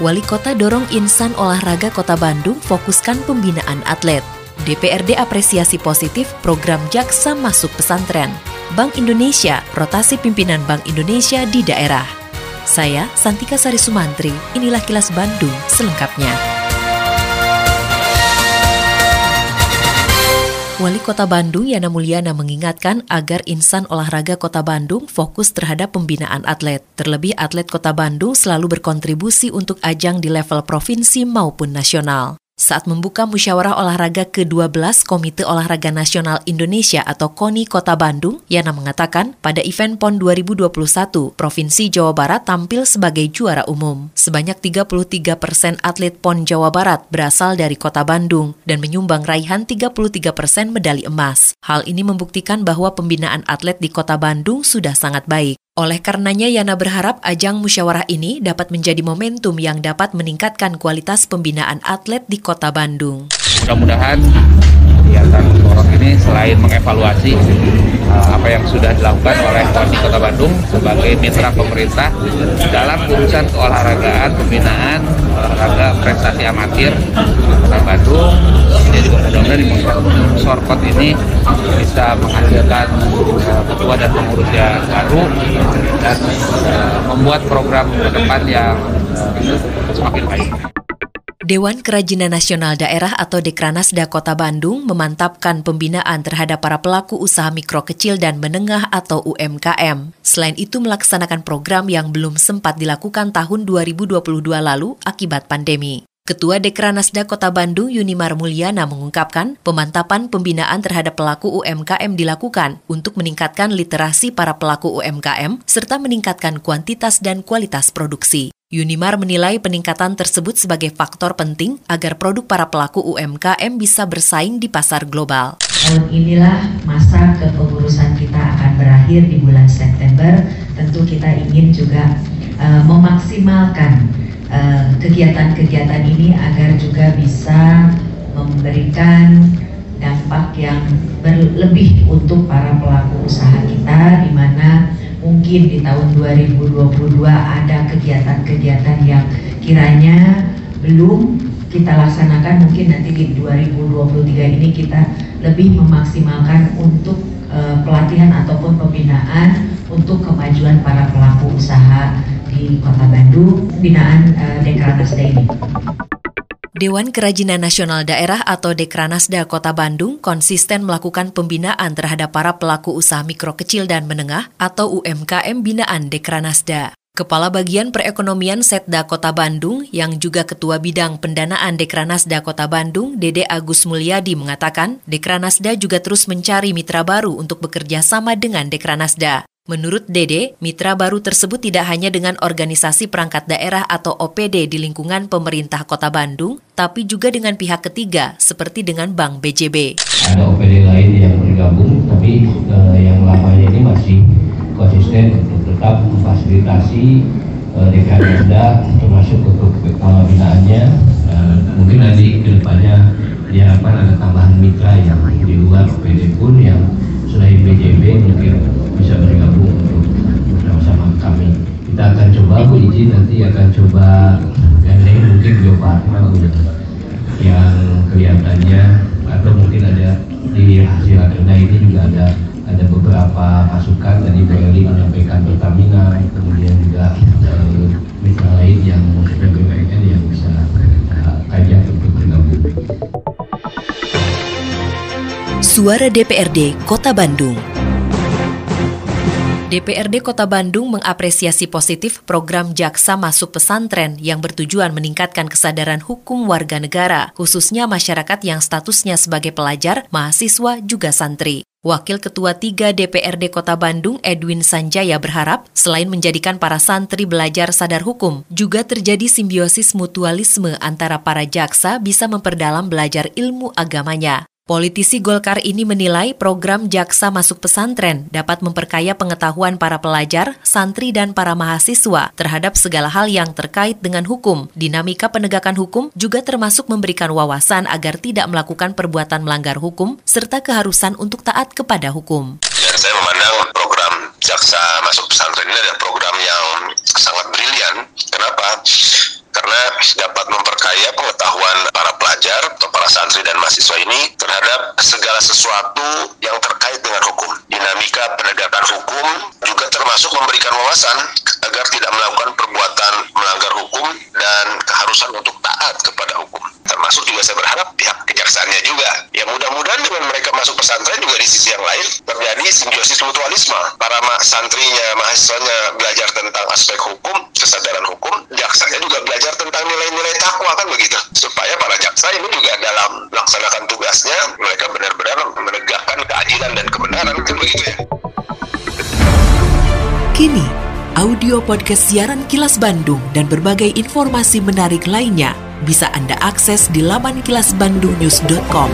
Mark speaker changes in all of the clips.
Speaker 1: Wali Kota dorong insan olahraga Kota Bandung fokuskan pembinaan atlet. DPRD apresiasi positif program Jaksa masuk pesantren. Bank Indonesia, rotasi pimpinan Bank Indonesia di daerah. Saya Santika Sari Sumantri, inilah kilas Bandung selengkapnya. Wali Kota Bandung Yana Mulyana mengingatkan agar insan olahraga Kota Bandung fokus terhadap pembinaan atlet. Terlebih atlet Kota Bandung selalu berkontribusi untuk ajang di level provinsi maupun nasional. Saat membuka musyawarah olahraga ke-12 Komite Olahraga Nasional Indonesia atau KONI Kota Bandung, Yana mengatakan pada event PON 2021, Provinsi Jawa Barat tampil sebagai juara umum. Sebanyak 33 persen atlet PON Jawa Barat berasal dari Kota Bandung dan menyumbang raihan 33 persen medali emas. Hal ini membuktikan bahwa pembinaan atlet di Kota Bandung sudah sangat baik. Oleh karenanya Yana berharap ajang musyawarah ini dapat menjadi momentum yang dapat meningkatkan kualitas pembinaan atlet di Kota Bandung.
Speaker 2: Mudah-mudahan kegiatan Borok ini selain mengevaluasi uh, apa yang sudah dilakukan oleh Wali Kota Bandung sebagai mitra pemerintah dalam urusan keolahragaan, pembinaan, olahraga prestasi amatir Ini juga mudah-mudahan di Sorkot ini bisa menghasilkan uh, ketua dan pengurus yang baru dan uh, membuat program ke depan yang uh, semakin baik.
Speaker 1: Dewan Kerajinan Nasional Daerah atau Dekranasda Kota Bandung memantapkan pembinaan terhadap para pelaku usaha mikro kecil dan menengah atau UMKM. Selain itu melaksanakan program yang belum sempat dilakukan tahun 2022 lalu akibat pandemi. Ketua Dekranasda Kota Bandung Yunimar Mulyana mengungkapkan pemantapan pembinaan terhadap pelaku UMKM dilakukan untuk meningkatkan literasi para pelaku UMKM serta meningkatkan kuantitas dan kualitas produksi. Yunimar menilai peningkatan tersebut sebagai faktor penting agar produk para pelaku UMKM bisa bersaing di pasar global.
Speaker 3: Tahun inilah masa kepengurusan kita akan berakhir di bulan September. Tentu kita ingin juga uh, memaksimalkan kegiatan-kegiatan uh, ini agar juga bisa memberikan dampak yang berlebih untuk para pelaku usaha kita di mana mungkin di tahun 2022 ada kegiatan-kegiatan yang kiranya belum kita laksanakan. Mungkin nanti di 2023 ini kita lebih memaksimalkan untuk uh, pelatihan ataupun pembinaan untuk kemajuan para pelaku usaha di Kota Bandung, binaan uh, Dekranasda ini.
Speaker 1: Dewan Kerajinan Nasional Daerah atau Dekranasda Kota Bandung konsisten melakukan pembinaan terhadap para pelaku usaha mikro kecil dan menengah atau UMKM binaan Dekranasda. Kepala Bagian Perekonomian Setda Kota Bandung yang juga Ketua Bidang Pendanaan Dekranasda Kota Bandung, Dede Agus Mulyadi mengatakan, Dekranasda juga terus mencari mitra baru untuk bekerja sama dengan Dekranasda. Menurut Dede, mitra baru tersebut tidak hanya dengan organisasi perangkat daerah atau OPD di lingkungan pemerintah Kota Bandung, tapi juga dengan pihak ketiga seperti dengan Bank BJB.
Speaker 4: Ada OPD lain yang bergabung, tapi uh, yang lamanya ini masih konsisten untuk tetap memfasilitasi uh, DKRSDA termasuk ke pembinaannya. Uh, mungkin nanti ke depannya diharapkan ada tambahan mitra yang di luar OPD pun yang selain BJB mungkin bisa bergabung untuk bersama-sama kami. Kita Bu izin nanti akan coba gandeng mungkin Bio Farma yang kelihatannya atau mungkin ada di hasil agenda ini juga ada ada beberapa masukan tadi Bu Eli menyampaikan Pertamina kemudian juga uh, mitra lain yang sudah BUMN yang bisa uh, ajak untuk bergabung.
Speaker 1: Suara DPRD Kota Bandung. DPRD Kota Bandung mengapresiasi positif program Jaksa Masuk Pesantren yang bertujuan meningkatkan kesadaran hukum warga negara, khususnya masyarakat yang statusnya sebagai pelajar, mahasiswa, juga santri. Wakil Ketua 3 DPRD Kota Bandung Edwin Sanjaya berharap selain menjadikan para santri belajar sadar hukum, juga terjadi simbiosis mutualisme antara para jaksa bisa memperdalam belajar ilmu agamanya. Politisi Golkar ini menilai program Jaksa Masuk Pesantren dapat memperkaya pengetahuan para pelajar, santri, dan para mahasiswa terhadap segala hal yang terkait dengan hukum. Dinamika penegakan hukum juga termasuk memberikan wawasan agar tidak melakukan perbuatan melanggar hukum serta keharusan untuk taat kepada hukum.
Speaker 5: Dan saya memandang program Jaksa Masuk Pesantren ini adalah program yang sangat brilian. Kenapa? Karena dapat memperkaya pengetahuan para pelajar atau para santri dan mahasiswa ini terhadap segala sesuatu yang terkait dengan hukum. Dinamika penegakan hukum juga termasuk memberikan wawasan agar tidak melakukan perbuatan melanggar hukum dan keharusan untuk taat kepada hukum. Termasuk juga saya berharap pihak kejaksaannya juga. Ya mudah-mudahan dengan mereka masuk pesantren juga di sisi yang lain terjadi simbiosis mutualisme. Para santrinya, mahasiswanya belajar tentang aspek hukum, kesadaran hukum, jaksanya juga belajar tentang nilai-nilai takwa kan begitu. Supaya para jaksa ini juga dalam melaksanakan tugasnya mereka benar-benar menegakkan keadilan dan kebenaran kan begitu ya.
Speaker 1: Kini, audio podcast siaran Kilas Bandung dan berbagai informasi menarik lainnya bisa Anda akses di laman kilasbandungnews.com.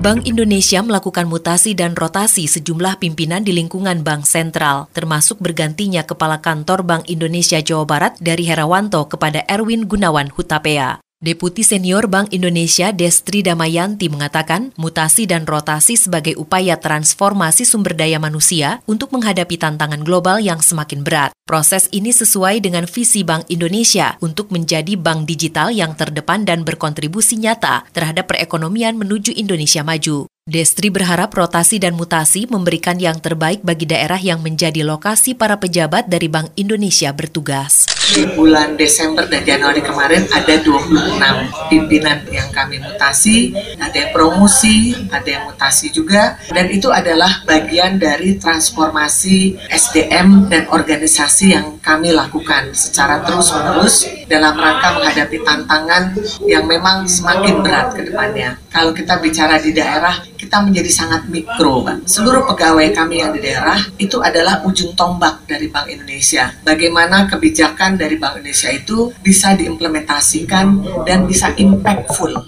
Speaker 1: Bank Indonesia melakukan mutasi dan rotasi sejumlah pimpinan di lingkungan Bank Sentral, termasuk bergantinya Kepala Kantor Bank Indonesia Jawa Barat dari Herawanto kepada Erwin Gunawan Hutapea. Deputi Senior Bank Indonesia Destri Damayanti mengatakan mutasi dan rotasi sebagai upaya transformasi sumber daya manusia untuk menghadapi tantangan global yang semakin berat. Proses ini sesuai dengan visi Bank Indonesia untuk menjadi bank digital yang terdepan dan berkontribusi nyata terhadap perekonomian menuju Indonesia maju. Destri berharap rotasi dan mutasi memberikan yang terbaik bagi daerah yang menjadi lokasi para pejabat dari Bank Indonesia bertugas.
Speaker 6: Di bulan Desember dan Januari kemarin ada 26 pimpinan yang kami mutasi, ada yang promosi, ada yang mutasi juga, dan itu adalah bagian dari transformasi SDM dan organisasi yang kami lakukan secara terus-menerus dalam rangka menghadapi tantangan yang memang semakin berat ke depannya. Kalau kita bicara di daerah, kita menjadi sangat mikro, Pak. Seluruh pegawai kami yang di daerah itu adalah ujung tombak dari Bank Indonesia. Bagaimana kebijakan dari Bank Indonesia itu bisa diimplementasikan dan bisa impactful.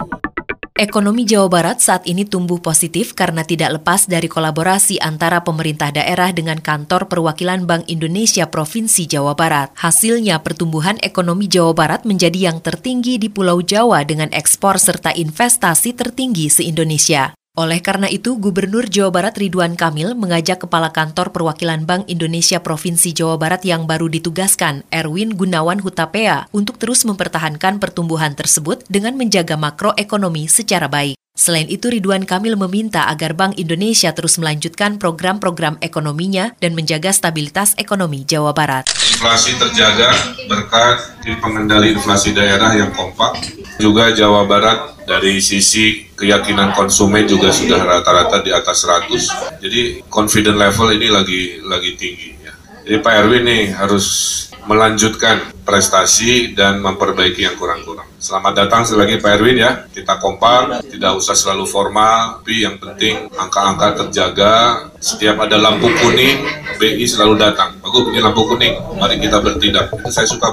Speaker 1: Ekonomi Jawa Barat saat ini tumbuh positif karena tidak lepas dari kolaborasi antara pemerintah daerah dengan kantor perwakilan Bank Indonesia Provinsi Jawa Barat. Hasilnya pertumbuhan ekonomi Jawa Barat menjadi yang tertinggi di Pulau Jawa dengan ekspor serta investasi tertinggi se-Indonesia. Oleh karena itu, Gubernur Jawa Barat Ridwan Kamil mengajak Kepala Kantor Perwakilan Bank Indonesia Provinsi Jawa Barat yang baru ditugaskan, Erwin Gunawan Hutapea, untuk terus mempertahankan pertumbuhan tersebut dengan menjaga makroekonomi secara baik. Selain itu, Ridwan Kamil meminta agar Bank Indonesia terus melanjutkan program-program ekonominya dan menjaga stabilitas ekonomi Jawa Barat.
Speaker 7: Inflasi terjaga berkat pengendali inflasi daerah yang kompak. Juga Jawa Barat dari sisi keyakinan konsumen juga sudah rata-rata di atas 100. Jadi confident level ini lagi lagi tinggi ya. Jadi Pak Erwin nih harus melanjutkan prestasi dan memperbaiki yang kurang-kurang. Selamat datang sekali lagi Pak Erwin ya. Kita kompak, tidak usah selalu formal, tapi yang penting angka-angka terjaga. Setiap ada lampu kuning, BI selalu datang. Bagus, ini lampu kuning. Mari kita bertindak. Itu saya suka